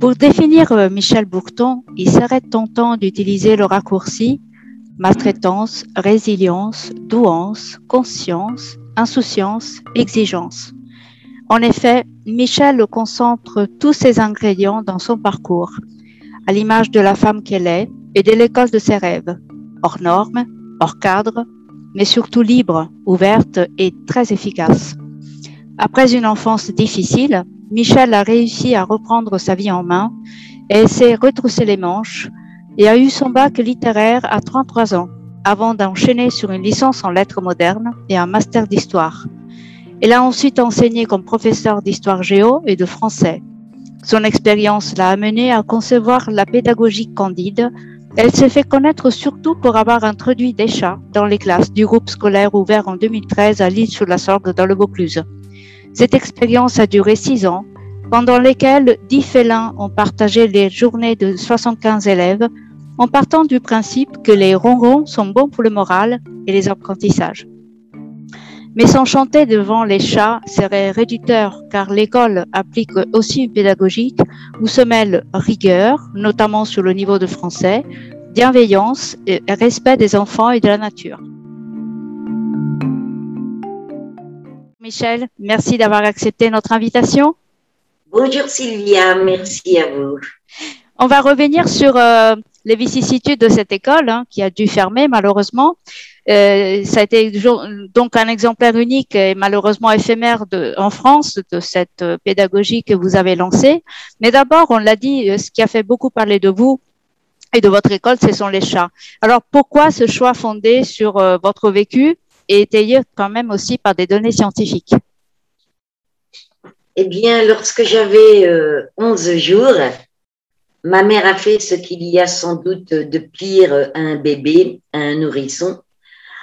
Pour définir euh, Michel Bourton, il serait tentant d'utiliser le raccourci maltraitance, résilience, douance, conscience, insouciance, exigence. En effet, Michel concentre tous ces ingrédients dans son parcours, à l'image de la femme qu'elle est et de l'école de ses rêves, hors normes, hors cadre, mais surtout libre, ouverte et très efficace. Après une enfance difficile, Michel a réussi à reprendre sa vie en main et s'est retroussé les manches et a eu son bac littéraire à 33 ans, avant d'enchaîner sur une licence en lettres modernes et un master d'histoire. Elle a ensuite enseigné comme professeur d'histoire géo et de français. Son expérience l'a amené à concevoir la pédagogie candide. Elle s'est fait connaître surtout pour avoir introduit des chats dans les classes du groupe scolaire ouvert en 2013 à l'île sur la Sorgue dans le Vaucluse. Cette expérience a duré six ans, pendant lesquels dix félins ont partagé les journées de 75 élèves en partant du principe que les ronrons sont bons pour le moral et les apprentissages. Mais s'enchanter devant les chats serait réducteur car l'école applique aussi une pédagogique où se mêlent rigueur, notamment sur le niveau de français, bienveillance et respect des enfants et de la nature. Michel, merci d'avoir accepté notre invitation. Bonjour Sylvia, merci à vous. On va revenir sur euh, les vicissitudes de cette école hein, qui a dû fermer malheureusement. Euh, ça a été donc un exemplaire unique et malheureusement éphémère de, en France de cette euh, pédagogie que vous avez lancée. Mais d'abord, on l'a dit, ce qui a fait beaucoup parler de vous et de votre école, ce sont les chats. Alors pourquoi ce choix fondé sur votre vécu et étayé quand même aussi par des données scientifiques Eh bien, lorsque j'avais 11 jours, Ma mère a fait ce qu'il y a sans doute de pire à un bébé, à un nourrisson.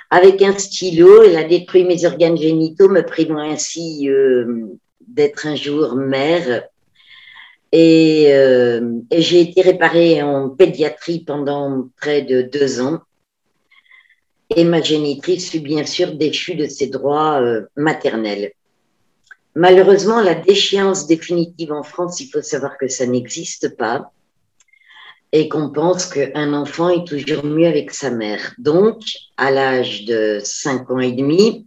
Avec un stylo, elle a détruit mes organes génitaux, me privant ainsi euh, d'être un jour mère. Euh, et j'ai été réparée en pédiatrie pendant près de deux ans. Et ma génitrice fut bien sûr déchue de ses droits euh, maternels. Malheureusement, la déchéance définitive en France, il faut savoir que ça n'existe pas et qu'on pense qu'un enfant est toujours mieux avec sa mère. Donc, à l'âge de 5 ans et demi,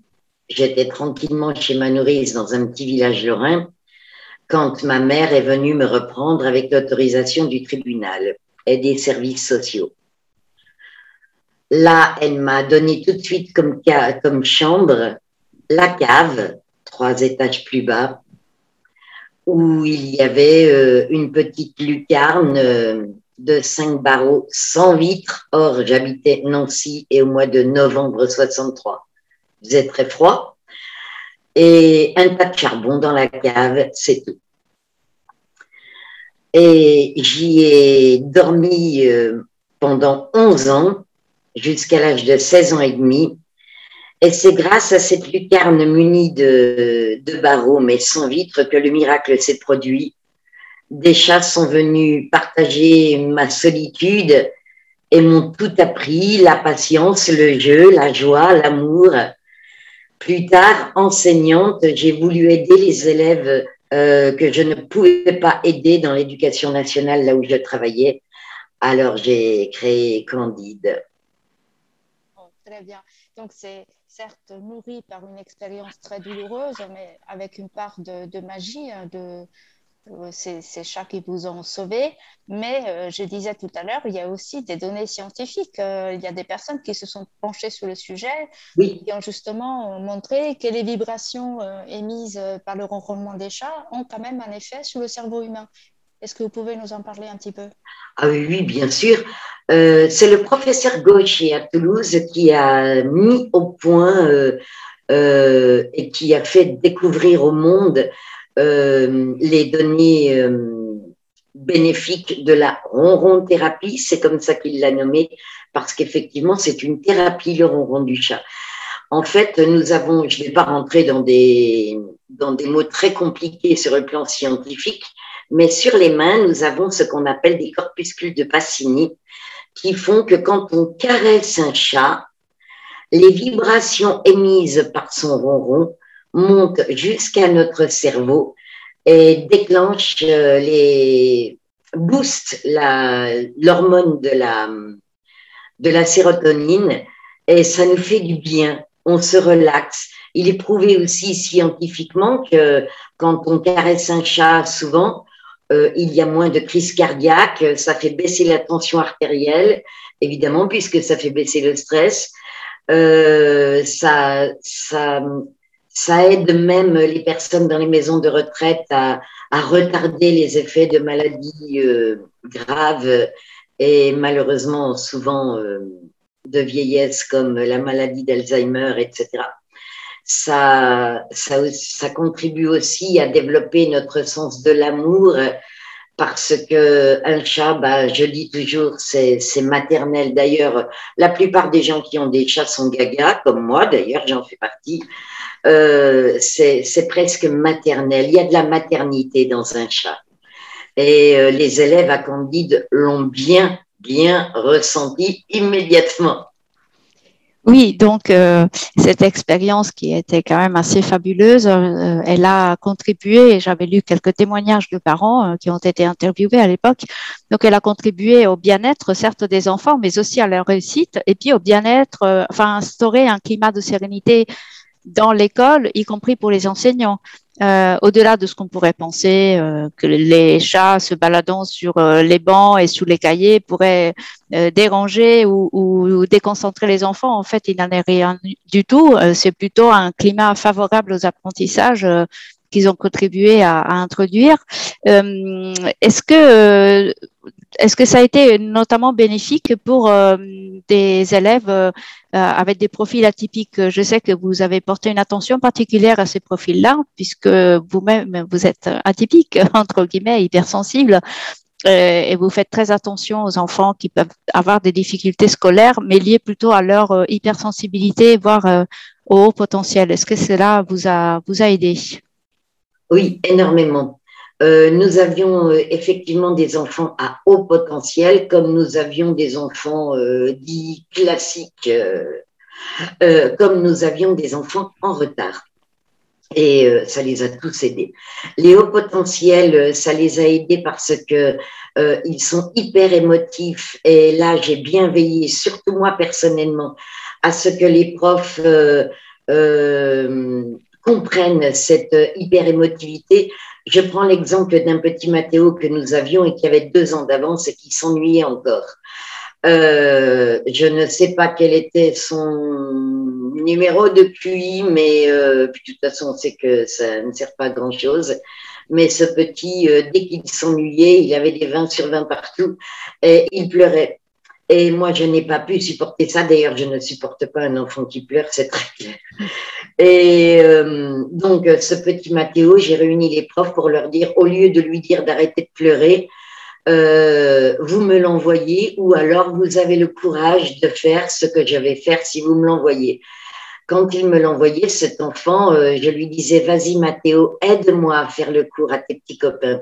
j'étais tranquillement chez ma nourrice dans un petit village lorrain quand ma mère est venue me reprendre avec l'autorisation du tribunal et des services sociaux. Là, elle m'a donné tout de suite comme, chambre la cave, trois étages plus bas, où il y avait euh, une petite lucarne euh, de cinq barreaux sans vitres. Or, j'habitais Nancy et au mois de novembre 63, il faisait très froid. Et un tas de charbon dans la cave, c'est tout. Et j'y ai dormi euh, pendant 11 ans, jusqu'à l'âge de 16 ans et demi. Et c'est grâce à cette lucarne munie de, barreaux, mais sans vitres, que le miracle s'est produit des chats sont venus partager ma solitude et m'ont tout appris, la patience, le jeu, la joie, l'amour. Plus tard, enseignante, j'ai voulu aider les élèves euh, que je ne pouvais pas aider dans l'éducation nationale, là où je travaillais. Alors, j'ai créé Candide. Très bien. Donc, c'est certes nourri par une expérience très douloureuse, mais avec une part de, magie, hein, de, euh, ces, chats qui vous ont sauvé. Mais euh, je disais tout à l'heure, il y a aussi des données scientifiques. Euh, il y a des personnes qui se sont penchées sur le sujet, oui. qui ont justement montré que les vibrations émises par le ronronnement des chats ont quand même un effet sur le cerveau humain. Est-ce que vous pouvez nous en parler un petit peu? Ah oui, bien sûr. C'est le professeur Gaucher à Toulouse qui a mis au point et qui a fait découvrir au monde euh, les données euh, bénéfiques de la ronron thérapie, c'est comme ça qu'il l'a nommé, parce qu'effectivement, c'est une thérapie, le ronron du chat. En fait, nous avons, je ne vais pas rentrer dans des, dans des mots très compliqués sur le plan scientifique, mais sur les mains, nous avons ce qu'on appelle des corpuscules de Pacini qui font que quand on caresse un chat, les vibrations émises par son ronron monte jusqu'à notre cerveau et déclenche euh, les booste l'hormone de la de la sérotonine et ça nous fait du bien. On se relaxe. Il est prouvé aussi scientifiquement que quand on caresse un chat souvent, euh, il y a moins de crise cardiaque, ça fait baisser la tension artérielle, évidemment, puisque ça fait baisser le stress. Euh, ça, ça, ça aide même les personnes dans les maisons de retraite à, retarder les effets de maladies euh, graves et malheureusement souvent euh, de vieillesse comme la maladie d'Alzheimer, etc. Ça, ça, ça, contribue aussi à développer notre sens de l'amour parce que un chat, bah, je dis toujours, c'est maternel. D'ailleurs, la plupart des gens qui ont des chats sont gaga, comme moi. D'ailleurs, j'en fais partie. Euh, c'est presque maternel. Il y a de la maternité dans un chat. Et euh, les élèves à Candide l'ont bien, bien ressenti immédiatement. Oui, donc euh, cette expérience qui était quand même assez fabuleuse, elle a contribué, j'avais lu quelques témoignages de parents qui ont été interviewés à l'époque, donc elle a contribué au bien-être certes des enfants, mais aussi à leur réussite, et puis au bien-être, enfin instaurer un climat de sérénité dans l'école, y compris pour les enseignants. Euh, au-delà de ce qu'on pourrait penser, euh, que les chats se baladant sur euh, les bancs et sous les cahiers pourraient déranger ou, ou, déconcentrer les enfants, en fait, il n'en est rien du tout. C'est plutôt un climat favorable aux apprentissages qu'ils ont contribué à, introduire. Est-ce que est-ce que ça a été notamment bénéfique pour euh, des élèves euh, avec des profils atypiques? Je sais que vous avez porté une attention particulière à ces profils-là, puisque vous-même, vous êtes atypique, entre guillemets, hypersensible, euh, et vous faites très attention aux enfants qui peuvent avoir des difficultés scolaires, mais liées plutôt à leur hypersensibilité, voire au haut potentiel. Est-ce que cela vous a, vous a aidé? Oui, énormément. Euh, nous avions euh, effectivement des enfants à haut potentiel, comme nous avions des enfants euh, dits classiques, comme nous avions des enfants en retard. Et ça les a tous aidés. Les hauts potentiels, ça les a aidés parce que ils sont hyper émotifs. Et là, j'ai bien veillé, surtout moi personnellement, à ce que les profs comprennent cette hyper émotivité je prends l'exemple d'un petit Mathéo que nous avions et qui avait deux ans d'avance et qui s'ennuyait encore. Euh, je ne sais pas quel était son numéro depuis, mais euh, de toute façon, on sait que ça ne sert pas à grand-chose. Mais ce petit, euh, dès qu'il s'ennuyait, il avait des 20 sur 20 partout et il pleurait. Et moi, je n'ai pas pu supporter ça. D'ailleurs, je ne supporte pas un enfant qui pleure, c'est très clair. Et euh, donc, ce petit Mathéo, j'ai réuni les profs pour leur dire, au lieu de lui dire d'arrêter de pleurer, euh, vous me l'envoyez ou alors vous avez le courage de faire ce que je vais faire si vous me l'envoyez. Quand il me l'envoyait, cet enfant, euh, je lui disais, vas-y Mathéo, aide-moi à faire le cours à tes petits copains.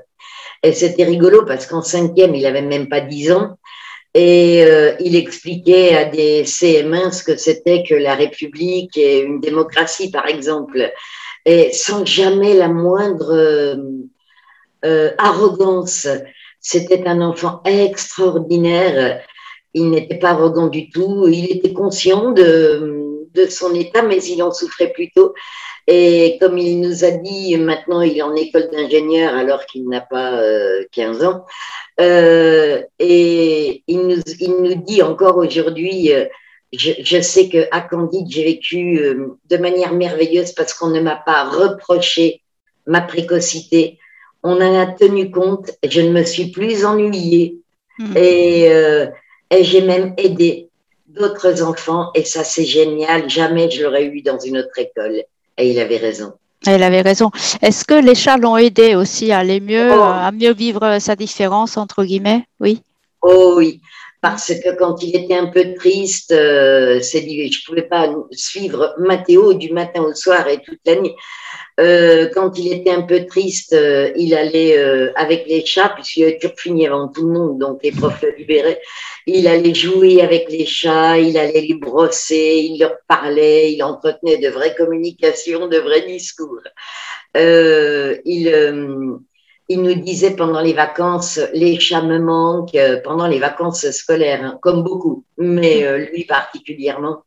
Et c'était rigolo parce qu'en cinquième, il avait même pas dix ans. Et euh, il expliquait à des CM1 ce que c'était que la République et une démocratie, par exemple, et sans jamais la moindre euh, euh, arrogance. C'était un enfant extraordinaire. Il n'était pas arrogant du tout. Il était conscient de, de son état, mais il en souffrait plutôt. Et comme il nous a dit, maintenant il est en école d'ingénieur alors qu'il n'a pas 15 ans. Euh, et il nous, il nous, dit encore aujourd'hui, euh, je, je, sais qu'à Candide, j'ai vécu euh, de manière merveilleuse parce qu'on ne m'a pas reproché ma précocité. On en a tenu compte, je ne me suis plus ennuyée mmh. et, et j'ai même aidé d'autres enfants et ça c'est génial. Jamais je l'aurais eu dans une autre école. Et il avait raison. Elle avait raison. Est-ce que les chats l'ont aidé aussi à aller mieux, oh. à mieux vivre sa différence, entre guillemets? Oui. Oh oui. parce que quand il était un peu triste, euh, c'est je pouvais pas suivre Mathéo du matin au soir et toute la nuit. Euh, quand il était un peu triste, euh, il allait euh, avec les chats, puisqu'il avait toujours fini avant tout le monde, donc les profs le libéraient. Il allait jouer avec les chats, il allait les brosser, il leur parlait, il entretenait de vraies communications, de vrais discours. il, nous disait pendant les vacances, les chats me manquent, pendant les vacances scolaires, hein, comme beaucoup, mais lui particulièrement.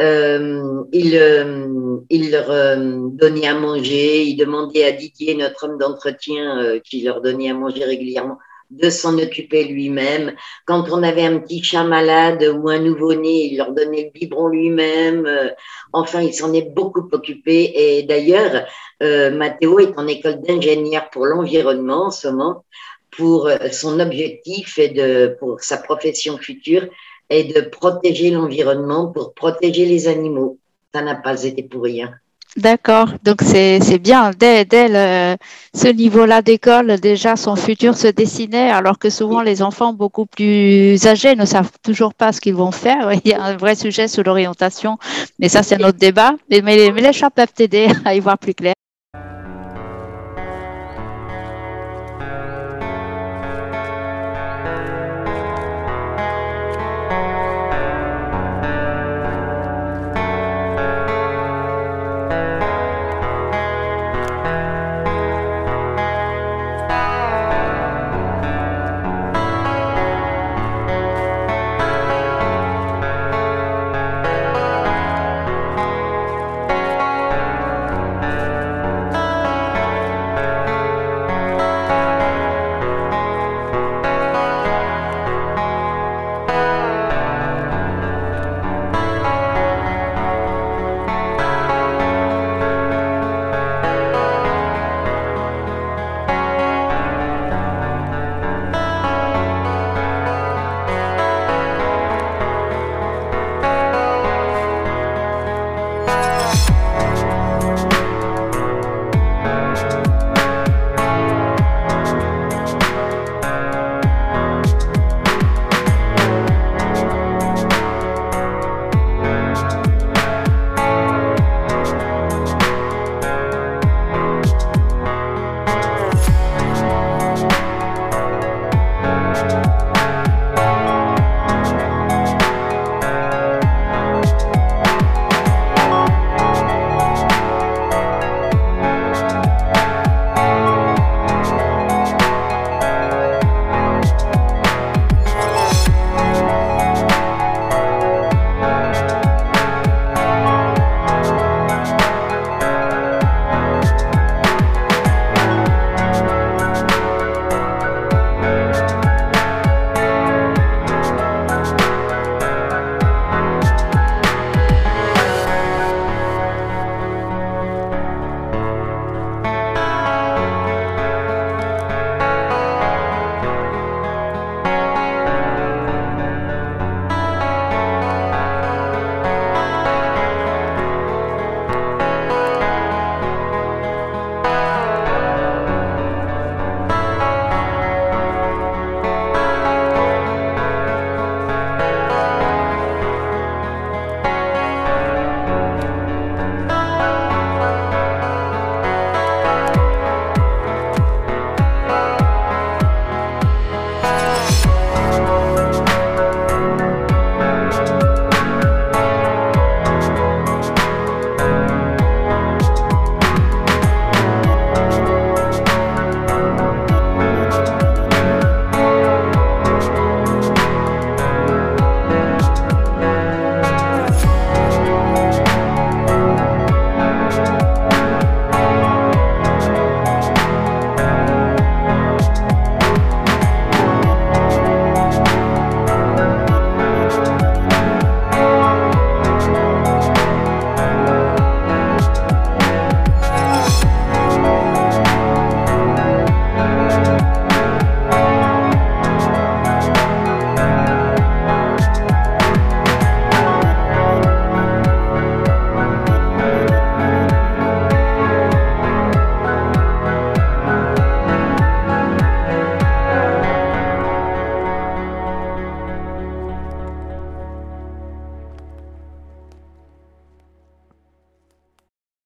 Euh, il, il, leur donnait à manger, il demandait à Didier, notre homme d'entretien, qui leur donnait à manger régulièrement, de s'en occuper lui-même. Quand on avait un petit chat malade ou un nouveau-né, il leur donnait le biberon lui-même. Enfin, il s'en est beaucoup occupé. Et d'ailleurs, euh, Mathéo est en école d'ingénieur pour l'environnement en ce moment. Pour euh, son objectif et de, pour sa profession future est de protéger l'environnement pour protéger les animaux. Ça n'a pas été pour rien. D'accord, donc c'est bien. Dès, dès ce niveau-là d'école, déjà son futur se dessinait, alors que souvent les enfants beaucoup plus âgés ne savent toujours pas ce qu'ils vont faire. Il y a un vrai sujet sur l'orientation, mais ça c'est un autre débat. Mais, mais, mais les chats peuvent t'aider à y voir plus clair.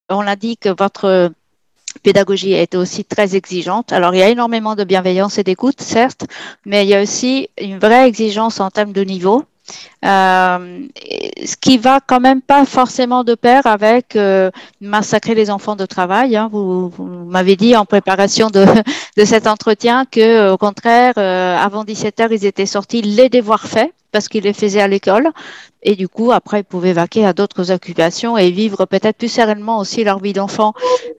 L'a dit, que votre pédagogie est aussi très exigeante. Alors, il y a énormément de bienveillance et d'écoute, certes, mais il y a aussi une vraie exigence en termes de niveau. Euh, ce qui va quand même pas forcément de pair avec euh, massacrer les enfants de travail. Hein. Vous, m'avez dit en préparation de, cet entretien que, au contraire, euh, avant 17 heures, ils étaient sortis les devoirs faits parce qu'ils les faisaient à l'école. Et du coup, après, ils pouvaient vaquer à d'autres occupations et vivre peut-être plus sereinement aussi leur vie d'enfant.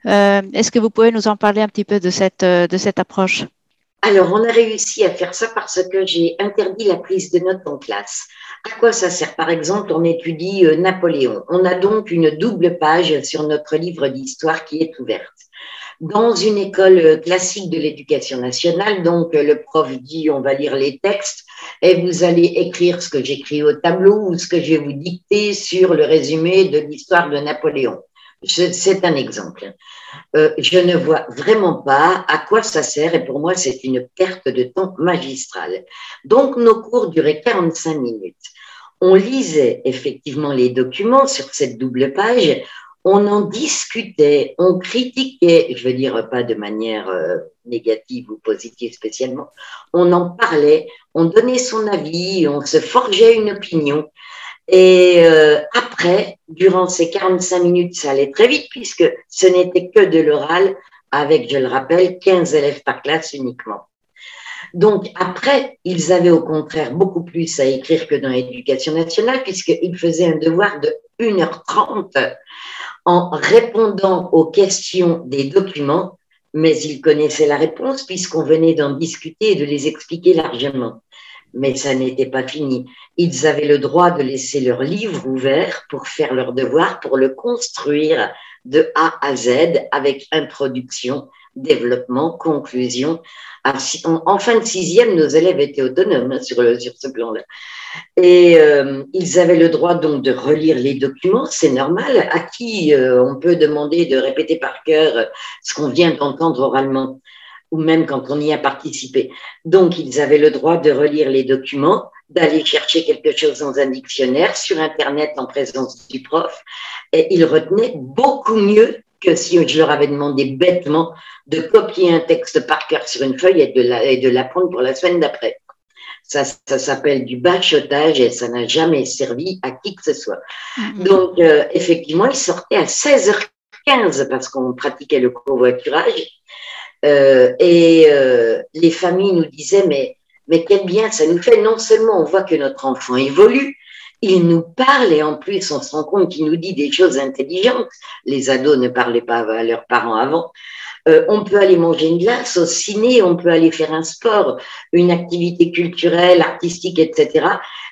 Euh, Est-ce que vous pouvez nous en parler un petit peu de cette approche? Alors, on a réussi à faire ça parce que j'ai interdit la prise de notes en classe. À quoi ça sert? Par exemple, on étudie euh, Napoléon. On a donc une double page sur notre livre d'histoire qui est ouverte. Dans une école euh, classique de l'éducation nationale, donc euh, le prof dit on va lire les textes et vous allez écrire ce que j'écris au tableau ou ce que je vais vous dicter sur le résumé de l'histoire de Napoléon. C'est un exemple. Euh, je ne vois vraiment pas à quoi ça sert et pour moi, c'est une perte de temps magistrale. Donc, nos cours duraient 45 minutes. On lisait effectivement les documents sur cette double page, on en discutait, on critiquait, je veux dire pas de manière euh, négative ou positive spécialement, on en parlait, on donnait son avis, on se forgeait une opinion. Et euh, après, durant ces 45 minutes, ça allait très vite puisque ce n'était que de l'oral avec, je le rappelle, 15 élèves par classe uniquement. Donc après, ils avaient au contraire beaucoup plus à écrire que dans l'éducation nationale puisqu'ils faisaient un devoir de 1h30 en répondant aux questions des documents, mais ils connaissaient la réponse puisqu'on venait d'en discuter et de les expliquer largement mais ça n'était pas fini. Ils avaient le droit de laisser leur livre ouvert pour faire leur devoir, pour le construire de A à Z avec introduction, développement, conclusion. En fin de sixième, nos élèves étaient autonomes hein, sur, ce plan-là. Et euh, ils avaient le droit donc de relire les documents, c'est normal. À qui euh, on peut demander de répéter par cœur ce qu'on vient d'entendre oralement? Ou même quand on y a participé. Donc, ils avaient le droit de relire les documents, d'aller chercher quelque chose dans un dictionnaire, sur Internet en présence du prof, et ils retenaient beaucoup mieux que si je leur avais demandé bêtement de copier un texte par cœur sur une feuille et de l'apprendre pour la semaine d'après. Ça, ça s'appelle du bachotage et ça n'a jamais servi à qui que ce soit. Mm-hmm. Donc, euh, effectivement, ils sortaient à 16h15 parce qu'on pratiquait le covoiturage euh, et euh, les familles nous disaient, mais, mais quel bien ça nous fait. Non seulement on voit que notre enfant évolue, il nous parle et en plus on se rend compte qu'il nous dit des choses intelligentes. Les ados ne parlaient pas à leurs parents avant. Euh, on peut aller manger une glace au ciné, on peut aller faire un sport, une activité culturelle, artistique, etc.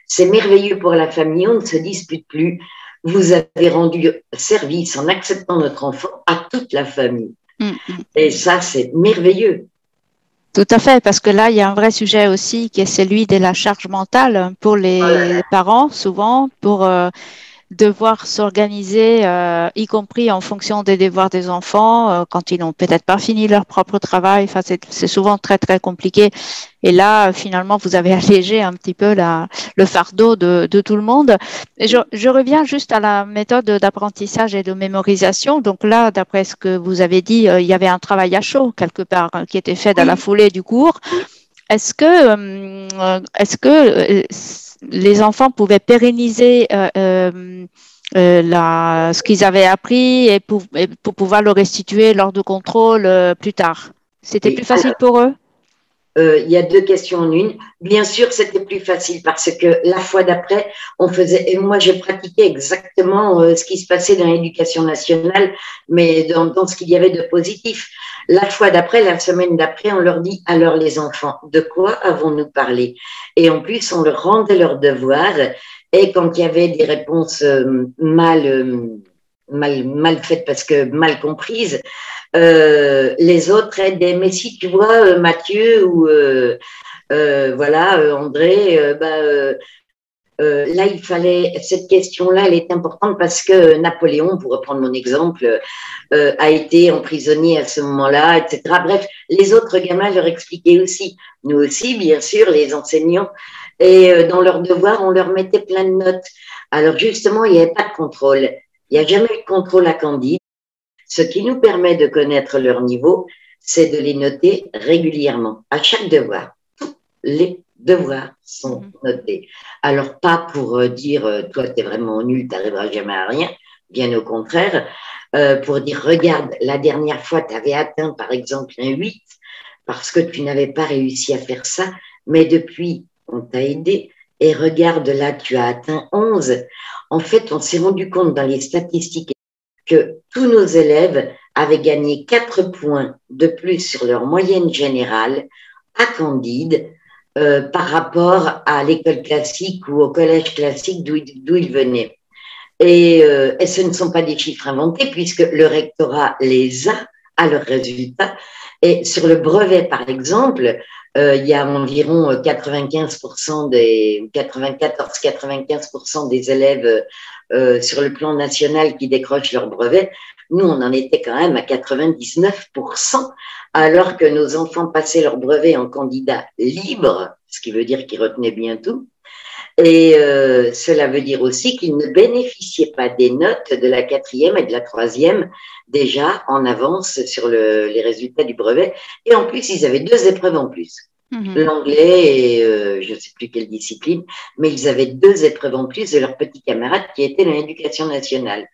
C'est merveilleux pour la famille, on ne se dispute plus. Vous avez rendu service en acceptant notre enfant à toute la famille. Mm, mm. Et ça, c'est merveilleux. Tout à fait, parce que là, il y a un vrai sujet aussi qui est celui de la charge mentale pour les parents, souvent, pour euh, devoir s'organiser, euh, y compris en fonction des devoirs des enfants, euh, quand ils n'ont peut-être pas fini leur propre travail. Enfin, c'est souvent très très compliqué. Et là, finalement, vous avez allégé un petit peu la, le fardeau de, de tout le monde. Et je, je, reviens juste à la méthode d'apprentissage et de mémorisation. Donc là, d'après ce que vous avez dit, euh, il y avait un travail à chaud quelque part hein, qui était fait dans la foulée du cours. Est-ce que, est-ce que les enfants pouvaient pérenniser euh, euh, euh, la, ce qu'ils avaient appris et pour, pour, pouvoir le restituer lors de contrôle plus tard? C'était plus facile pour eux? Il y a deux questions en une. Bien sûr, c'était plus facile parce que la fois d'après, on faisait, et moi, j'ai pratiqué exactement ce qui se passait dans l'éducation nationale, mais dans, dans ce qu'il y avait de positif. La fois d'après, la semaine d'après, on leur dit alors les enfants, de quoi avons-nous parlé? Et en plus, on leur rendait leurs devoirs. Et quand il y avait des réponses euh, mal, euh, mal, mal faites parce que mal comprises, euh, les autres aidaient. Mais si tu vois, Mathieu ou voilà, André, bah, euh, là, il fallait cette question-là, elle est importante parce que Napoléon, pour reprendre mon exemple, euh, a été emprisonné à ce moment-là, etc. Bref, les autres gamins leur expliquaient aussi, nous aussi, bien sûr, les enseignants, et euh, dans leurs devoirs, on leur mettait plein de notes. Alors justement, il n'y avait pas de contrôle. Il n'y a jamais eu de contrôle à Candide. Ce qui nous permet de connaître leur niveau, c'est de les noter régulièrement, à chaque devoir. Les devoirs sont mhm. notés. Alors, pas pour euh, dire, euh, toi, tu es vraiment nul, tu n'arriveras jamais à rien, bien au contraire, euh, pour dire, regarde, la dernière fois, tu avais atteint, par exemple, un 8, parce que tu n'avais pas réussi à faire ça, mais depuis, on t'a aidé, et regarde, là, tu as atteint 11. En fait, on s'est rendu compte dans les statistiques que tous nos élèves avaient gagné 4 points de plus sur leur moyenne générale à Candide euh, par rapport à l'école classique ou au collège classique d'où ils venaient. Et, euh, et, ce ne sont pas des chiffres inventés puisque le rectorat les a à leurs résultats. Et sur le brevet, par exemple, euh, il y a environ 95% des 94-95% des élèves euh, sur le plan national qui décrochent leur brevet. Nous, on en était quand même à 99%, alors que nos enfants passaient leur brevet en candidat libre, ce qui veut dire qu'ils retenaient bien tout. Et euh, cela veut dire aussi qu'ils ne bénéficiaient pas des notes de la quatrième et de la troisième déjà en avance sur le, les résultats du brevet. Et en plus, ils avaient deux épreuves en plus. Mhm. L'anglais et euh, je ne sais plus quelle discipline, mais ils avaient deux épreuves en plus de leurs petits camarades qui étaient dans l'éducation nationale.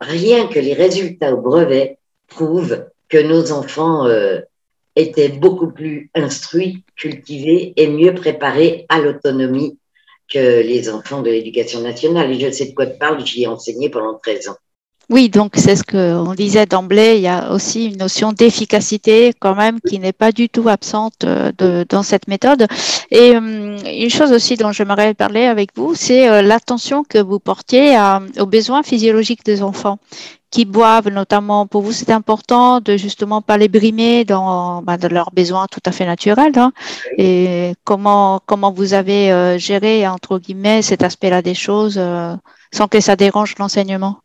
Rien que les résultats au brevet prouvent que nos enfants euh, étaient beaucoup plus instruits, cultivés et mieux préparés à l'autonomie que les enfants de l'éducation nationale. Et je sais de quoi tu parles, j'y ai enseigné pendant 13 ans. Oui, donc c'est ce qu'on disait d'emblée. Il y a aussi une notion d'efficacité quand même qui n'est pas du tout absente euh, de, dans cette méthode. Et euh, une chose aussi dont j'aimerais parler avec vous, c'est euh, l'attention que vous portiez aux besoins physiologiques des enfants qui boivent, notamment pour vous, c'est important de justement pas les brimer dans, bah, leurs besoins tout à fait naturels. Hein. Et comment comment vous avez géré entre guillemets cet aspect-là des choses sans que ça dérange l'enseignement?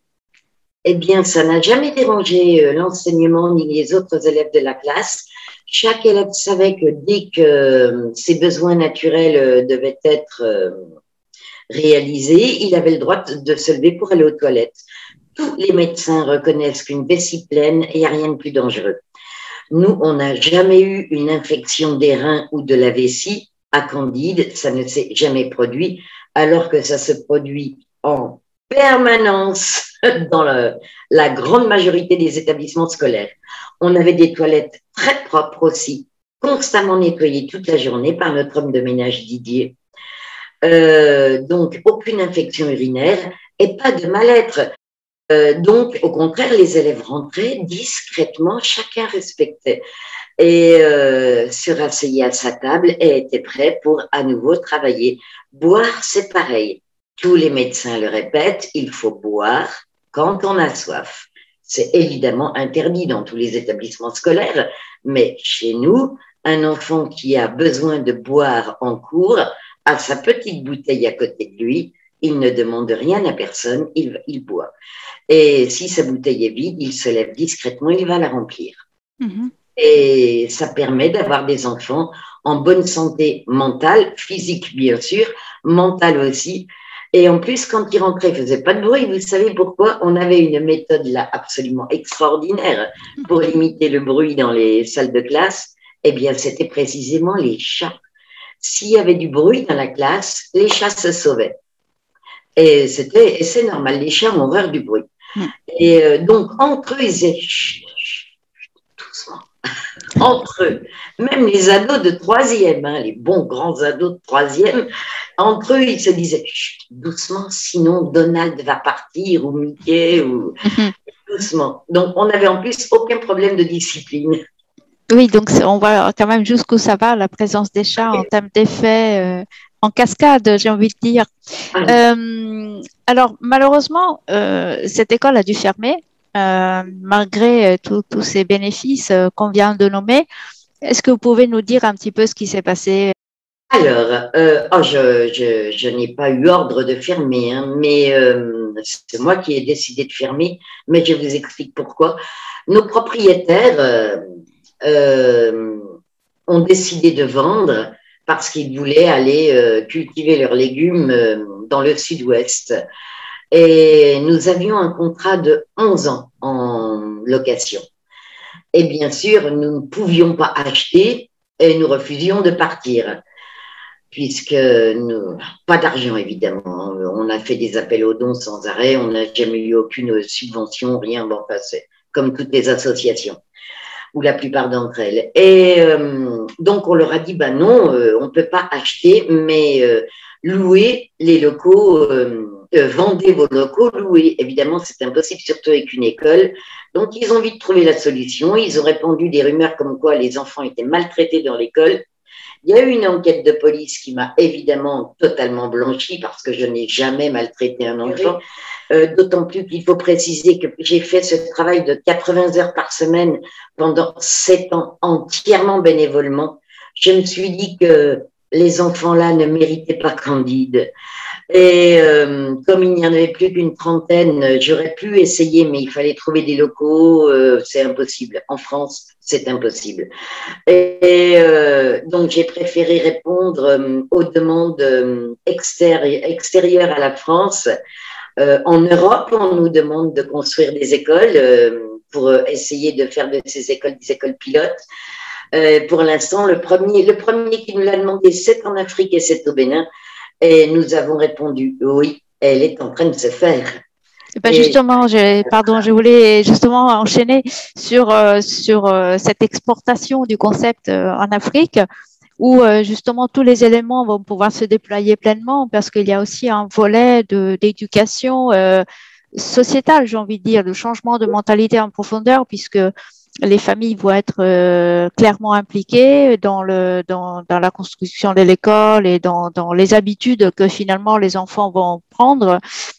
Eh bien, ça n'a jamais dérangé euh, l'enseignement ni les autres élèves de la classe. Chaque élève savait que dès que euh, ses besoins naturels euh, devaient être réalisés, il avait le droit de se lever pour aller aux toilettes. Tous les médecins reconnaissent qu'une vessie pleine, il n'y a rien de plus dangereux. Nous, on n'a jamais eu une infection des reins ou de la vessie à Candide, ça ne s'est jamais produit, alors que ça se produit en permanence dans la grande majorité des établissements scolaires. On avait des toilettes très propres aussi, constamment nettoyées toute la journée par notre homme de ménage Didier. Euh, donc, aucune infection urinaire et pas de mal-être. Euh, donc, au contraire, les élèves rentraient discrètement, chacun respectait et euh, se rasseyait à sa table et était prêt pour à nouveau travailler. Boire, c'est pareil. Tous les médecins le répètent, il faut boire quand on a soif. C'est évidemment interdit dans tous les établissements scolaires, mais chez nous, un enfant qui a besoin de boire en cours a sa petite bouteille à côté de lui, il ne demande rien à personne, il, il boit. Et si sa bouteille est vide, il se lève discrètement, il va la remplir. Mm-hmm. Et ça permet d'avoir des enfants en bonne santé mentale, physique bien sûr, mentale aussi, et en plus, quand il rentrait, il faisait pas de bruit. Vous savez pourquoi? On avait une méthode là absolument extraordinaire pour limiter le bruit dans les salles de classe. Eh bien, c'était précisément les chats. S'il y avait du bruit dans la classe, les chats se sauvaient. Et c'était, c'est normal. Les chats ont horreur du bruit. Et euh, donc, entre eux, ils disaient doucement. entre eux. Même les ados de troisième, hein, les bons grands ados de troisième, entre eux, ils se disaient doucement, sinon Donald va partir ou Mickey ou mhm. doucement. Donc, on n'avait en plus aucun problème de discipline. Oui, donc on voit quand même jusqu'où ça va, la présence des chats en termes d'effet euh, en cascade, j'ai envie de dire. Ah euh, alors, malheureusement, euh, cette école a dû fermer, malgré tous ces bénéfices qu'on vient de nommer. Est-ce que vous pouvez nous dire un petit peu ce qui s'est passé alors, euh, oh, je, n'ai pas eu ordre de fermer, hein, mais euh, c'est moi qui ai décidé de fermer, mais je vous explique pourquoi. Nos propriétaires euh, ont décidé de vendre parce qu'ils voulaient aller cultiver leurs légumes dans le sud-ouest. Et nous avions un contrat de 11 ans en location. Et bien sûr, nous ne pouvions pas acheter et nous refusions de partir, puisque nous, pas d'argent évidemment. On a fait des appels aux dons sans arrêt, on n'a jamais eu aucune subvention, rien. Bon, enfin, comme toutes les associations ou la plupart d'entre elles. Et euh, donc on leur a dit, bah non, euh, on ne peut pas acheter, mais euh, louer les locaux, vendez vos locaux, louer. Évidemment, c'est impossible, surtout avec une école. Donc ils ont vite trouvé la solution. Ils ont répandu des rumeurs comme quoi les enfants étaient maltraités dans l'école. Il y a eu une enquête de police qui m'a évidemment totalement blanchi parce que je n'ai jamais maltraité un enfant. Euh, d'autant plus qu'il faut préciser que j'ai fait ce travail de 80 heures par semaine pendant sept ans entièrement bénévolement. Je me suis dit que les enfants-là ne méritaient pas Candide. Et euh, comme il n'y en avait plus qu'une trentaine, j'aurais pu essayer, mais il fallait trouver des locaux. Euh, c'est impossible. En France, c'est impossible. Et, donc, j'ai préféré répondre aux demandes extérieures à la France euh, en Europe, on nous demande de construire des écoles euh, pour euh, essayer de faire de ces écoles des écoles pilotes. pour l'instant, le premier, le premier qui nous l'a demandé, c'est en Afrique et c'est au Bénin. Et nous avons répondu oui, elle est en train de se faire. Ben justement, pardon, je voulais justement enchaîner sur, sur cette exportation du concept en Afrique où euh, justement tous les éléments vont pouvoir se déployer pleinement parce qu'il y a aussi un volet d'éducation euh, sociétale, j'ai envie de dire, de changement de mentalité en profondeur puisque les familles vont être euh, clairement impliquées dans, le, dans, dans la construction de l'école et dans, dans les habitudes que finalement les enfants vont prendre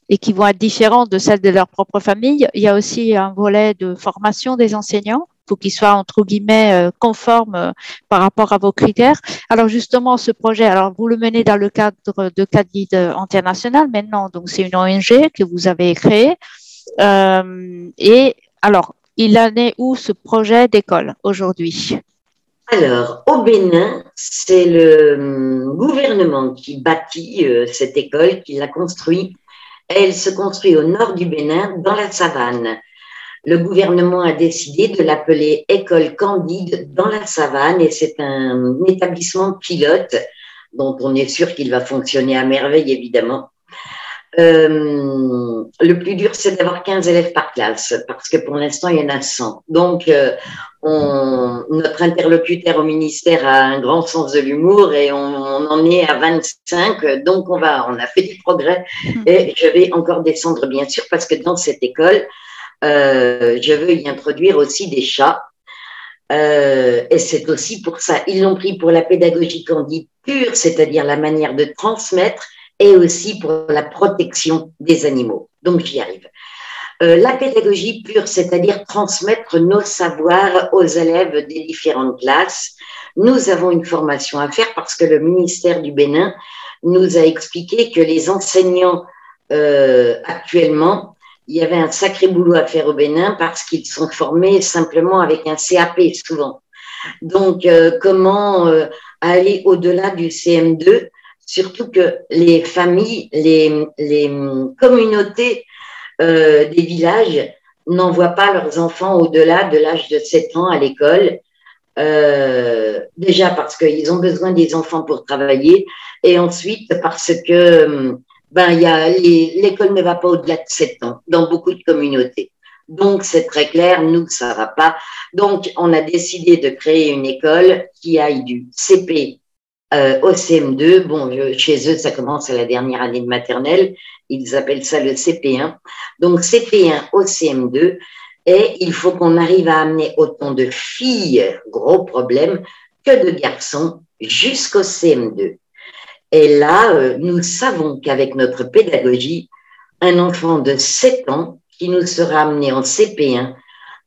et qui vont être différentes de celles de leur propre famille. Il y a aussi un volet de formation des enseignants pour qu'il soit entre guillemets euh, conforme euh, par rapport à vos critères. Alors justement, ce projet, alors vous le menez dans le cadre de Cadide international maintenant, donc c'est une ONG que vous avez créée. Euh, et alors, il en est où ce projet d'école aujourd'hui? Alors, au Bénin, c'est le hum, gouvernement qui bâtit cette école, qui l'a construit. Elle se construit au nord du Bénin, dans la savane le gouvernement a décidé de l'appeler École Candide dans la savane et c'est un établissement pilote dont on est sûr qu'il va fonctionner à merveille, évidemment. Euh, le plus dur, c'est d'avoir 15 élèves par classe, parce que pour l'instant, il y en a 100. Donc, euh, on, notre interlocuteur au ministère a un grand sens de l'humour et on, on, en est à 25. Donc, on, va, on a fait du progrès mmh. et je vais encore descendre, bien sûr, parce que dans cette école, euh, je veux y introduire aussi des chats. Euh, et c'est aussi pour ça, ils l'ont pris pour la pédagogie candide pure, c'est-à-dire la manière de transmettre, et aussi pour la protection des animaux. Donc j'y arrive. Euh, la pédagogie pure, c'est-à-dire transmettre nos savoirs aux élèves des différentes classes. Nous avons une formation à faire parce que le ministère du Bénin nous a expliqué que les enseignants euh, actuellement il y avait un sacré boulot à faire au Bénin parce qu'ils sont formés simplement avec un CAP souvent. Donc, euh, comment euh, aller au-delà du CM2 Surtout que les familles, les, communautés euh, des villages n'envoient pas leurs enfants au-delà de l'âge de 7 ans à l'école. déjà parce qu'ils ont besoin des enfants pour travailler et ensuite parce que ben, l'école ne va pas au-delà de 7 ans dans beaucoup de communautés. Donc, c'est très clair, nous, ça va pas. Donc, on a décidé de créer une école qui aille du CP euh, au CM2. Bon, chez eux, ça commence à la dernière année de maternelle. Ils appellent ça le CP1. Donc, CP1 au CM2. Et il faut qu'on arrive à amener autant de filles, gros problème, que de garçons jusqu'au CM2. Et là, euh, nous savons qu'avec notre pédagogie, un enfant de 7 ans qui nous sera amené en CP1,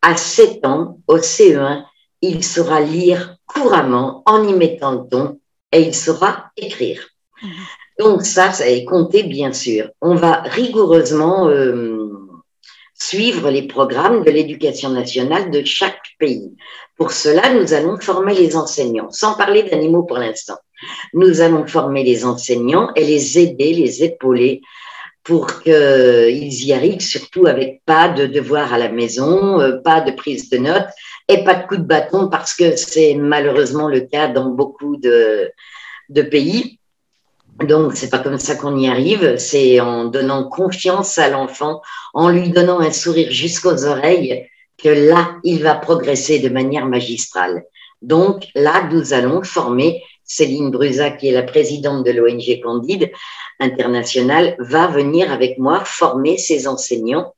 à 7 ans, au CE1, il saura lire couramment en y mettant le ton et il saura écrire. Donc ça, ça est compté, bien sûr. On va rigoureusement euh, suivre les programmes de l'éducation nationale de chaque pays. Pour cela, nous allons former les enseignants, sans parler d'animaux pour l'instant. Nous allons former les enseignants et les aider, les épauler pour qu'ils y arrivent, surtout avec pas de devoirs à la maison, euh, pas de prise de notes et pas de coup de bâton parce que c'est malheureusement le cas dans beaucoup de, pays. Donc, c'est pas comme ça qu'on y arrive, c'est en donnant confiance à l'enfant, en lui donnant un sourire jusqu'aux oreilles, que là, il va progresser de manière magistrale. Donc, là, nous allons former Céline Brusa, qui est la présidente de l'ONG Candide internationale, va venir avec moi former ses enseignants.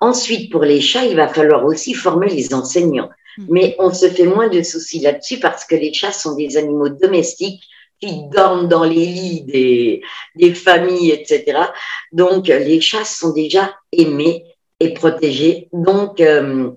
Ensuite, pour les chats, il va falloir aussi former les enseignants. Mmh. Mais on se fait moins de soucis là-dessus parce que les chats sont des animaux domestiques qui dorment dans les lits des, des familles, etc. Donc, les chats sont déjà aimés et protégés. Donc, euh,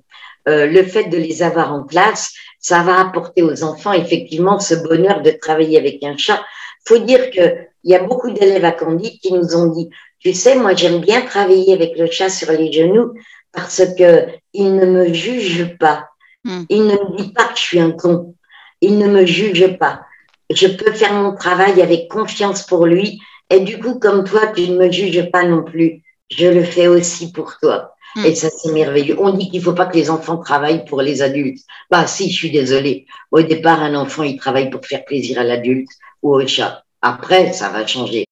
euh, le fait de les avoir en classe, ça va apporter aux enfants effectivement ce bonheur de travailler avec un chat. Faut dire que il y a beaucoup d'élèves à Candide qui nous ont dit, tu sais, moi j'aime bien travailler avec le chat sur les genoux parce que il ne me juge pas. Hmm. Il ne me dit pas que je suis un con. Il ne me juge pas. Je peux faire mon travail avec confiance pour lui. Et du coup, comme toi, tu ne me juges pas non plus. Je le fais aussi pour toi. Hmm. Et ça, c'est merveilleux. On dit qu'il ne faut pas que les enfants travaillent pour les adultes. Bah, si, je suis désolée. Au départ, un enfant, il travaille pour faire plaisir à l'adulte ou au chat. Après, ça va changer.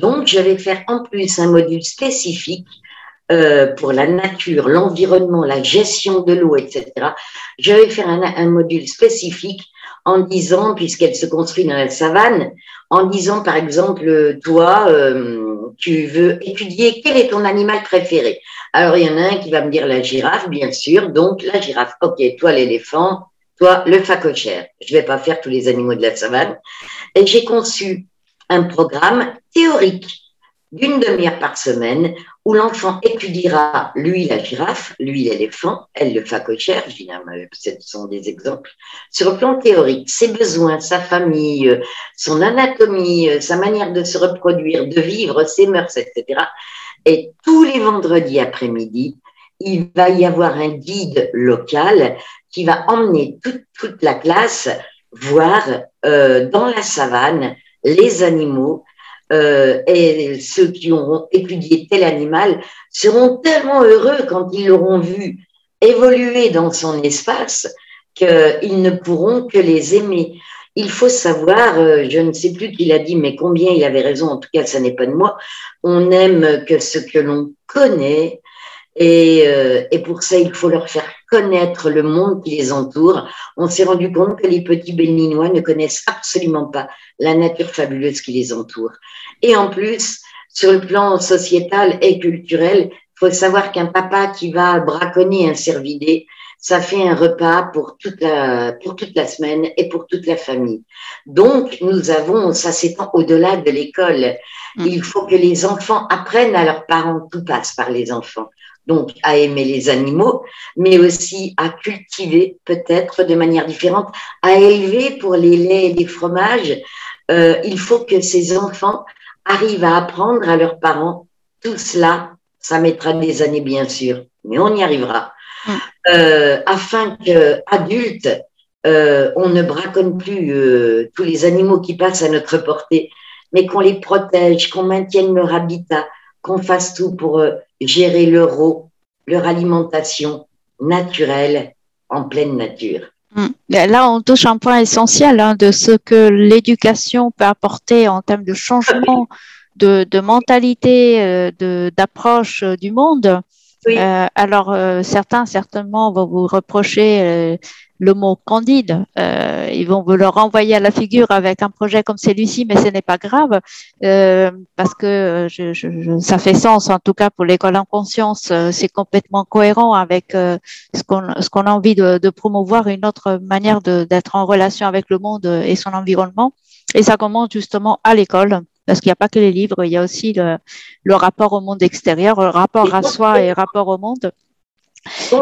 Donc, je vais faire en plus un module spécifique euh, pour la nature, l'environnement, la gestion de l'eau, etc. Je vais faire un, module spécifique en disant, puisqu'elle se construit dans la savane, en disant par exemple, toi, euh, tu veux étudier quel est ton animal préféré. Alors il y en a un qui va me dire la girafe, bien sûr, donc la girafe, ok, toi l'éléphant, toi le phacochère. Je vais pas faire tous les animaux de la savane. Et j'ai conçu un programme théorique d'une demi-heure par semaine où l'enfant étudiera, lui, la girafe, lui, l'éléphant, elle, le phacochère, ce sont des exemples, sur le plan théorique, ses besoins, sa famille, son anatomie, sa manière de se reproduire, de vivre, ses mœurs, etc. Et tous les vendredis après-midi, il va y avoir un guide local qui va emmener toute, la classe voir euh, dans la savane les animaux euh, et ceux qui auront étudié tel animal seront tellement heureux quand ils l'auront vu évoluer dans son espace qu'ils ne pourront que les aimer. Il faut savoir, euh, je ne sais plus qui l'a dit, mais combien il avait raison, en tout cas, ça n'est pas de moi, on n'aime que ce que l'on connaît, et, euh, et, pour ça, il faut leur faire connaître le monde qui les entoure. On s'est rendu compte que les petits béninois ne connaissent absolument pas la nature fabuleuse qui les entoure. Et en plus, sur le plan sociétal et culturel, il faut savoir qu'un papa qui va braconner un cervidé, ça fait un repas pour toute la, pour toute la semaine et pour toute la famille. Donc, nous avons, ça s'étend au-delà de l'école. Mm. Il faut que les enfants apprennent à leurs parents, tout passe par les enfants donc à aimer les animaux, mais aussi à cultiver peut-être de manière différente, à élever pour les laits et les fromages. Euh, il faut que ces enfants arrivent à apprendre à leurs parents tout cela. Ça mettra des années, bien sûr, mais on y arrivera. Hum. Euh, afin qu'adultes, euh, on ne braconne plus euh, tous les animaux qui passent à notre portée, mais qu'on les protège, qu'on maintienne leur habitat, qu'on fasse tout pour euh, gérer leur eau, leur alimentation naturelle en pleine nature. Hum. Là, on touche un point essentiel hein, de ce que l'éducation peut apporter en termes de changement de, mentalité, euh, d'approche euh, du monde. alors, certains certainement vont vous reprocher le mot candide. Euh, ils vont vous le renvoyer à la figure avec un projet comme celui-ci, mais ce n'est pas grave euh, parce que je, je, ça fait sens en tout cas pour l'école en conscience. Euh, c'est complètement cohérent avec euh, ce qu'on ce qu'on a envie de, de, promouvoir, une autre manière d'être en relation avec le monde et son environnement. Et ça commence justement à l'école parce qu'il n'y a pas que les livres, il y a aussi le, le rapport au monde extérieur, le rapport à soi et le rapport au monde.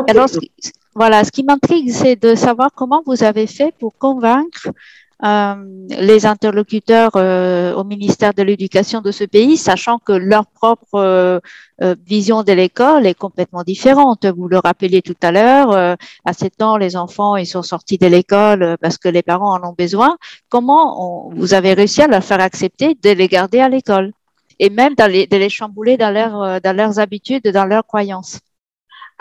Alors, voilà, ce qui m'intrigue, c'est de savoir comment vous avez fait pour convaincre euh, les interlocuteurs euh, au ministère de l'Éducation de ce pays, sachant que leur propre euh, vision de l'école est complètement différente. Vous le rappeliez tout à l'heure, à 7 ans, les enfants ils sont sortis de l'école parce que les parents en ont besoin. Comment vous avez réussi à leur faire accepter de les garder à l'école et même de les chambouler dans, leur, dans leurs habitudes, dans leurs croyances?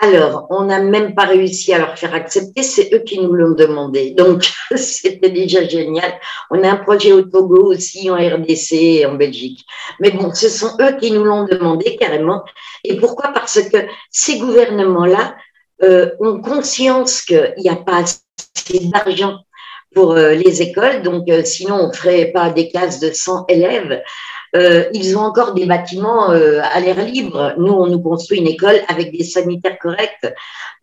Alors, on n'a même pas réussi à leur faire accepter, c'est eux qui nous l'ont demandé. Donc, c'était déjà génial. On a un projet au Togo aussi, en RDC et en Belgique. Mais bon, ce sont eux qui nous l'ont demandé carrément. Et pourquoi? Parce que ces gouvernements-là euh, ont conscience qu'il n'y a pas assez d'argent pour euh, les écoles, donc euh, sinon on ne ferait pas des classes de 100 élèves. Euh, ils ont encore des bâtiments euh, à l'air libre. Nous, on nous construit une école avec des sanitaires corrects.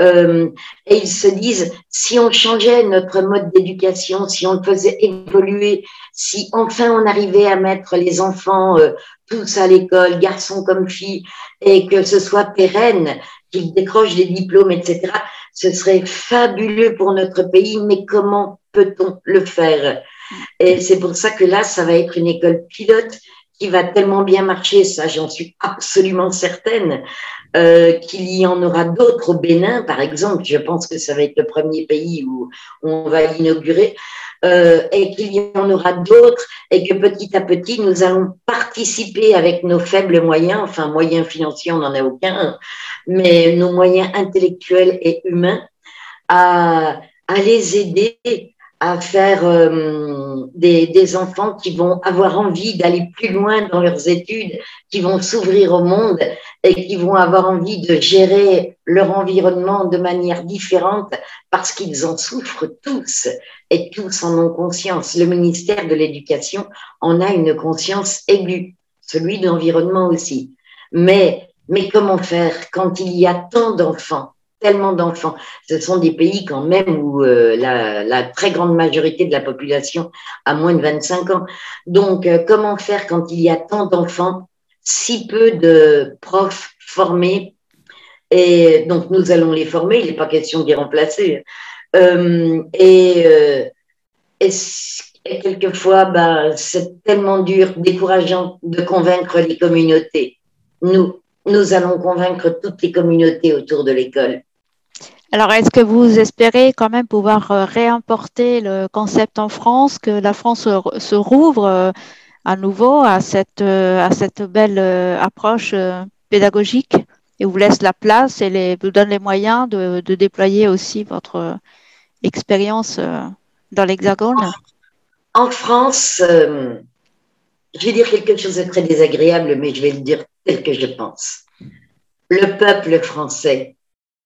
Euh, et ils se disent, si on changeait notre mode d'éducation, si on le faisait évoluer, si enfin on arrivait à mettre les enfants tous à l'école, garçons comme filles, et que ce soit pérenne, qu'ils décrochent des diplômes, etc., ce serait fabuleux pour notre pays, mais comment peut-on le faire? Et c'est pour ça que là, ça va être une école pilote qui va tellement bien marcher, ça j'en suis absolument certaine, euh, qu'il y en aura d'autres au Bénin, par exemple. Je pense que ça va être le premier pays où, on va l'inaugurer. Euh, et qu'il y en aura d'autres et que petit à petit, nous allons participer avec nos faibles moyens, enfin moyens financiers, on n'en a aucun, mais nos moyens intellectuels et humains à, à les aider à faire euh, des, des, enfants qui vont avoir envie d'aller plus loin dans leurs études, qui vont s'ouvrir au monde et qui vont avoir envie de gérer leur environnement de manière différente parce qu'ils en souffrent tous et tous en ont conscience. Le ministère de l'Éducation en a une conscience aiguë, celui de l'environnement aussi. Mais, mais comment faire quand il y a tant d'enfants tellement d'enfants. Ce sont des pays quand même où euh, la, la, très grande majorité de la population a moins de 25 ans. Donc, euh, comment faire quand il y a tant d'enfants si peu de profs formés? Et donc, nous allons les former, il n'est pas question d'y remplacer. Euh, et, euh, quelquefois, bah, c'est tellement dur, décourageant de convaincre les communautés. Nous, nous allons convaincre toutes les communautés autour de l'école. Alors, est-ce que vous espérez quand même pouvoir euh, réimporter le concept en France, que la France se rouvre à nouveau à cette, cette belle approche pédagogique et vous laisse la place et vous donne les moyens de, de déployer aussi votre expérience dans l'Hexagone? En France, je vais dire quelque chose de très désagréable, mais je vais le dire tel que je pense. Le peuple français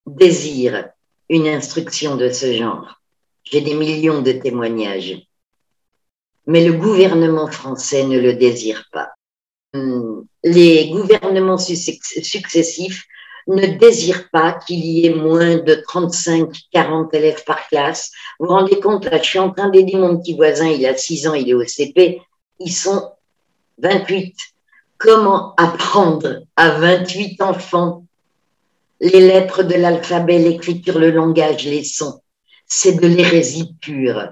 désire une instruction de ce genre. J'ai des millions de témoignages. Mais le gouvernement français ne le désire pas. Hum, les gouvernements successifs ne désirent pas qu'il y ait moins de 35-40 élèves par classe. Vous vous rendez compte, là, je suis en train d'aider mon petit voisin, il a 6 ans, il est au CP, ils sont 28. Comment apprendre à 28 enfants les lettres de l'alphabet, l'écriture, le langage, les sons C'est de l'hérésie pure.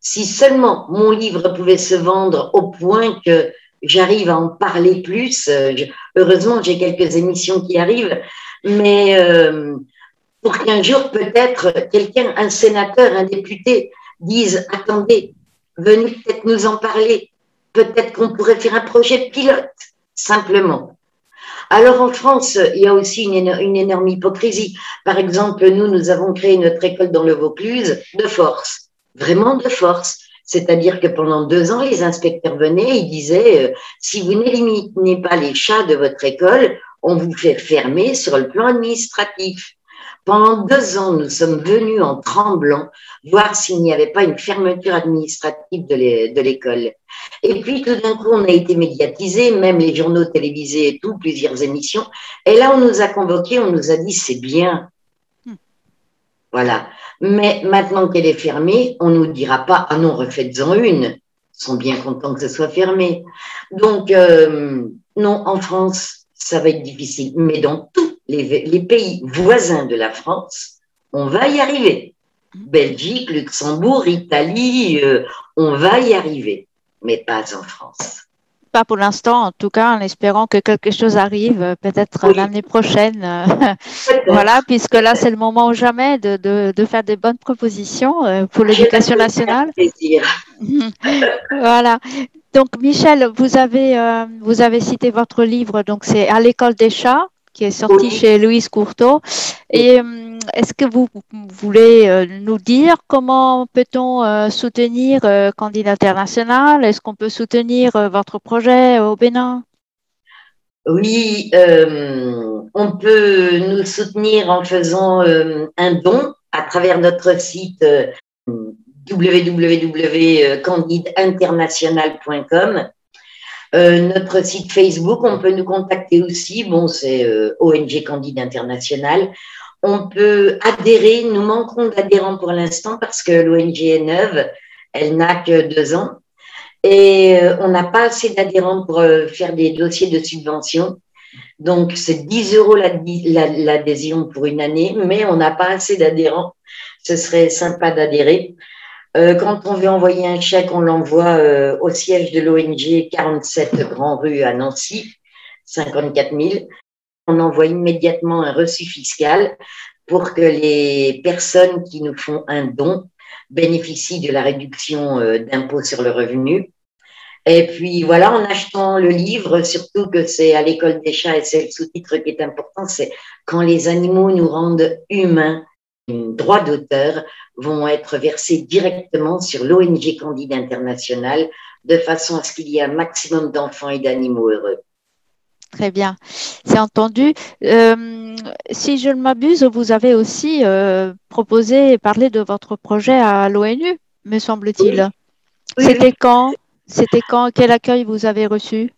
Si seulement mon livre pouvait se vendre au point que j'arrive à en parler plus, euh, heureusement j'ai quelques émissions qui arrivent, mais euh, pour qu'un jour peut-être quelqu'un, un sénateur, un député, dise attendez, venez peut-être nous en parler peut-être qu'on pourrait faire un projet pilote, simplement. Alors en France, il y a aussi une, énorme hypocrisie. Par exemple, nous, nous avons créé notre école dans le Vaucluse de force, vraiment de force. C'est-à-dire que pendant deux ans, les inspecteurs venaient, ils disaient, euh, si vous n'éliminez pas les chats de votre école, on vous fait fermer sur le plan administratif. Pendant deux ans, nous sommes venus en tremblant voir s'il n'y avait pas une fermeture administrative de l'école. Et puis tout d'un coup, on a été médiatisé, même les journaux télévisés et tout, plusieurs émissions. Et là, on nous a convoqués, on nous a dit c'est bien. Hmm. Voilà. Mais maintenant qu'elle est fermée, on ne nous dira pas ah non, refaites-en une. Ils sont bien contents que ce soit fermé. Donc, euh, non, en France, ça va être difficile. Mais dans tout les, pays voisins de la France, on va y arriver. Belgique, Luxembourg, Italie, euh, on va y arriver, mais pas en France. Pas pour l'instant, en tout cas, en espérant que quelque chose arrive, euh, peut-être l'année prochaine. Euh, voilà, puisque là, c'est le moment ou jamais de, faire des bonnes propositions pour l'éducation nationale. voilà. Donc, Michel, vous avez, vous avez cité votre livre, donc c'est À l'école des chats qui est sorti chez Louise Courteau. Et euh, est-ce que vous voulez euh, nous dire comment peut-on euh, soutenir Candidat International? Est-ce qu'on peut soutenir votre projet au Bénin? Oui, on peut nous soutenir en faisant un don à travers notre site euh, notre site Facebook, on peut nous contacter aussi. Bon, c'est euh, ONG Candide International. On peut adhérer. Nous manquons d'adhérents pour l'instant parce que l'ONG est neuve. Elle n'a que deux ans. Et euh, on n'a pas assez d'adhérents pour faire des dossiers de subvention. Donc, c'est 10 euros l'adhésion pour une année, mais on n'a pas assez d'adhérents. Ce serait sympa d'adhérer. Euh, quand on veut envoyer un chèque, on l'envoie euh, au siège de l'ONG 47 Grand Rue à Nancy, 54 000. On envoie immédiatement un reçu fiscal pour que les personnes qui nous font un don bénéficient de la réduction euh, d'impôt sur le revenu. Et puis voilà, en achetant le livre, surtout que c'est à l'école des chats et c'est le sous-titre qui est important, c'est quand les animaux nous rendent humains, droit d'auteur vont être versés directement sur l'ONG Candide International de façon à ce qu'il y ait un maximum d'enfants et d'animaux heureux. Très bien, c'est entendu. Euh, si je ne m'abuse, vous avez aussi euh, proposé et parlé de votre projet à l'ONU, me semble-t-il. C'était quand? C'était quand? Quel accueil vous avez reçu?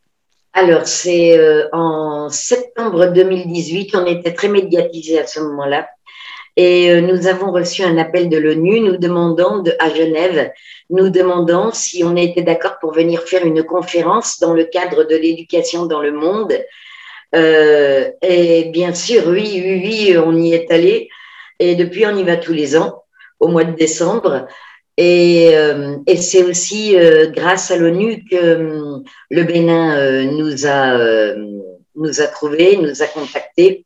Alors, c'est euh, en septembre 2018. On était très médiatisés à ce moment-là Et euh, nous avons reçu un appel de l'ONU nous demandant de, à Genève, nous demandant si on était d'accord pour venir faire une conférence dans le cadre de l'éducation dans le monde. Euh, et bien sûr, oui, oui, oui, on y est allé. Et depuis, on y va tous les ans, au mois de décembre. Et, euh, et c'est aussi euh, grâce à l'ONU que euh, le Bénin euh, nous a euh, nous a trouvé, nous a contactés.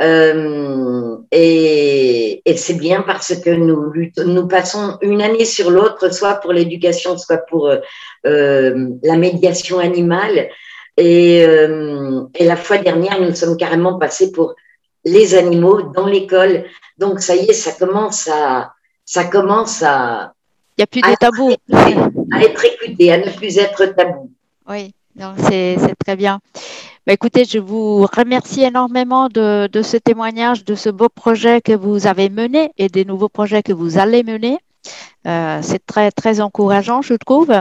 Et, et c'est bien parce que nous nous passons une année sur l'autre, soit pour l'éducation, soit pour la médiation animale. Et, et la fois dernière, nous sommes carrément passés pour les animaux dans l'école. Donc ça y est, ça commence à ça commence à. Il n'y a plus de tabou. À être écouté, à ne plus être tabou. Oui, c'est très bien. Bah, écoutez, je vous remercie énormément de, de, ce témoignage, de ce beau projet que vous avez mené et des nouveaux projets que vous allez mener. Euh, c'est très, très encourageant, je trouve.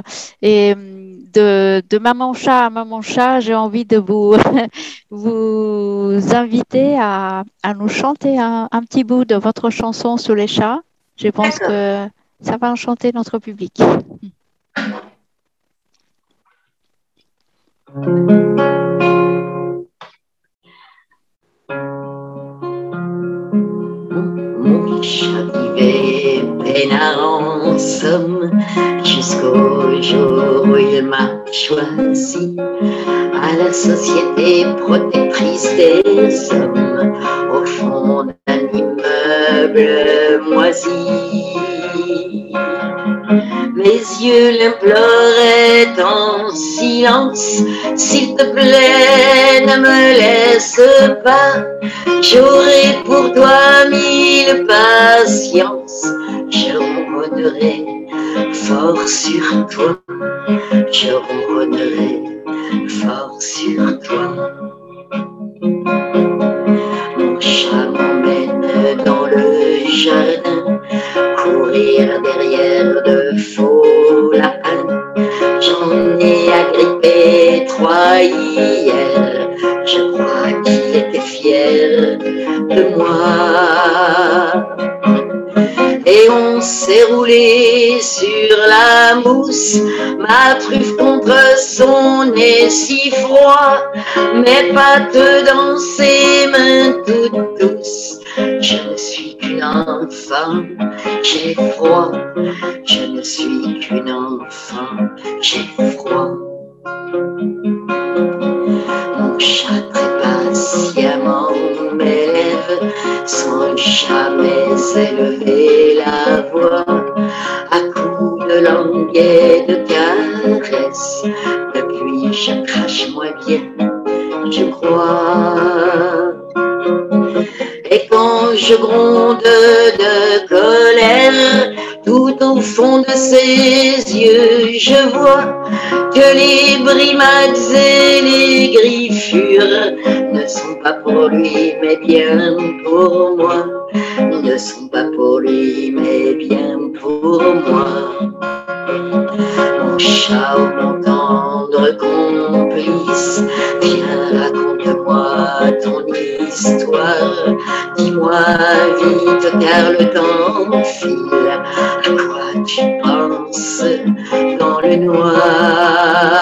Et de, de maman chat à maman chat, j'ai envie de vous, vous inviter à, à nous chanter un, un, petit bout de votre chanson sur les chats. Je pense que ça va enchanter notre public. en somme jusqu'au jour où il m'a choisi à la société protectrice des hommes. Au fond d'un immeuble moisi. Mes yeux l'imploraient en silence, s'il te plaît, ne me laisse pas, j'aurai pour toi mille patience, je ronronnerai fort sur toi, je ronronnerai fort sur toi. Mon chat m'emmène dans le jardin, courir derrière de faux lapins. J'en ai agrippé trois hier, je crois qu'il était fier de moi. Et on s'est roulé sur la mousse, ma truffe contre son nez si froid, mes pattes dans ses mains toutes douces. Je ne suis qu'une enfant, j'ai froid, je ne suis qu'une enfant, j'ai froid. Mon chat m'élève sans jamais élever la voix à coups de langue et de caresses. Depuis, je crache moins bien, je crois. Et quand je gronde de colère, tout au fond de ses yeux, je vois que les brimades et les sont pas pour lui, mais bien pour moi. Ne sont pas pour lui, mais bien pour moi. Mon chat, mon tendre complice, viens, raconte-moi ton histoire. Dis-moi vite, car le temps file. À quoi tu penses dans le noir?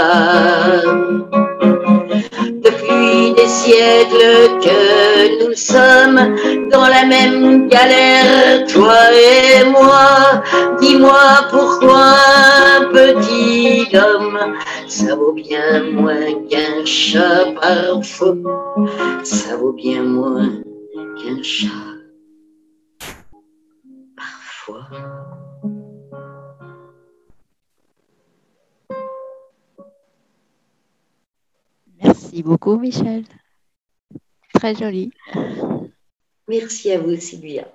Que nous sommes dans la même galère, toi et moi. Dis-moi pourquoi un petit homme, ça vaut bien moins qu'un chat parfois. Ça vaut bien moins qu'un chat parfois. Merci beaucoup, Michel. Très joli. Merci à vous, Sylvia.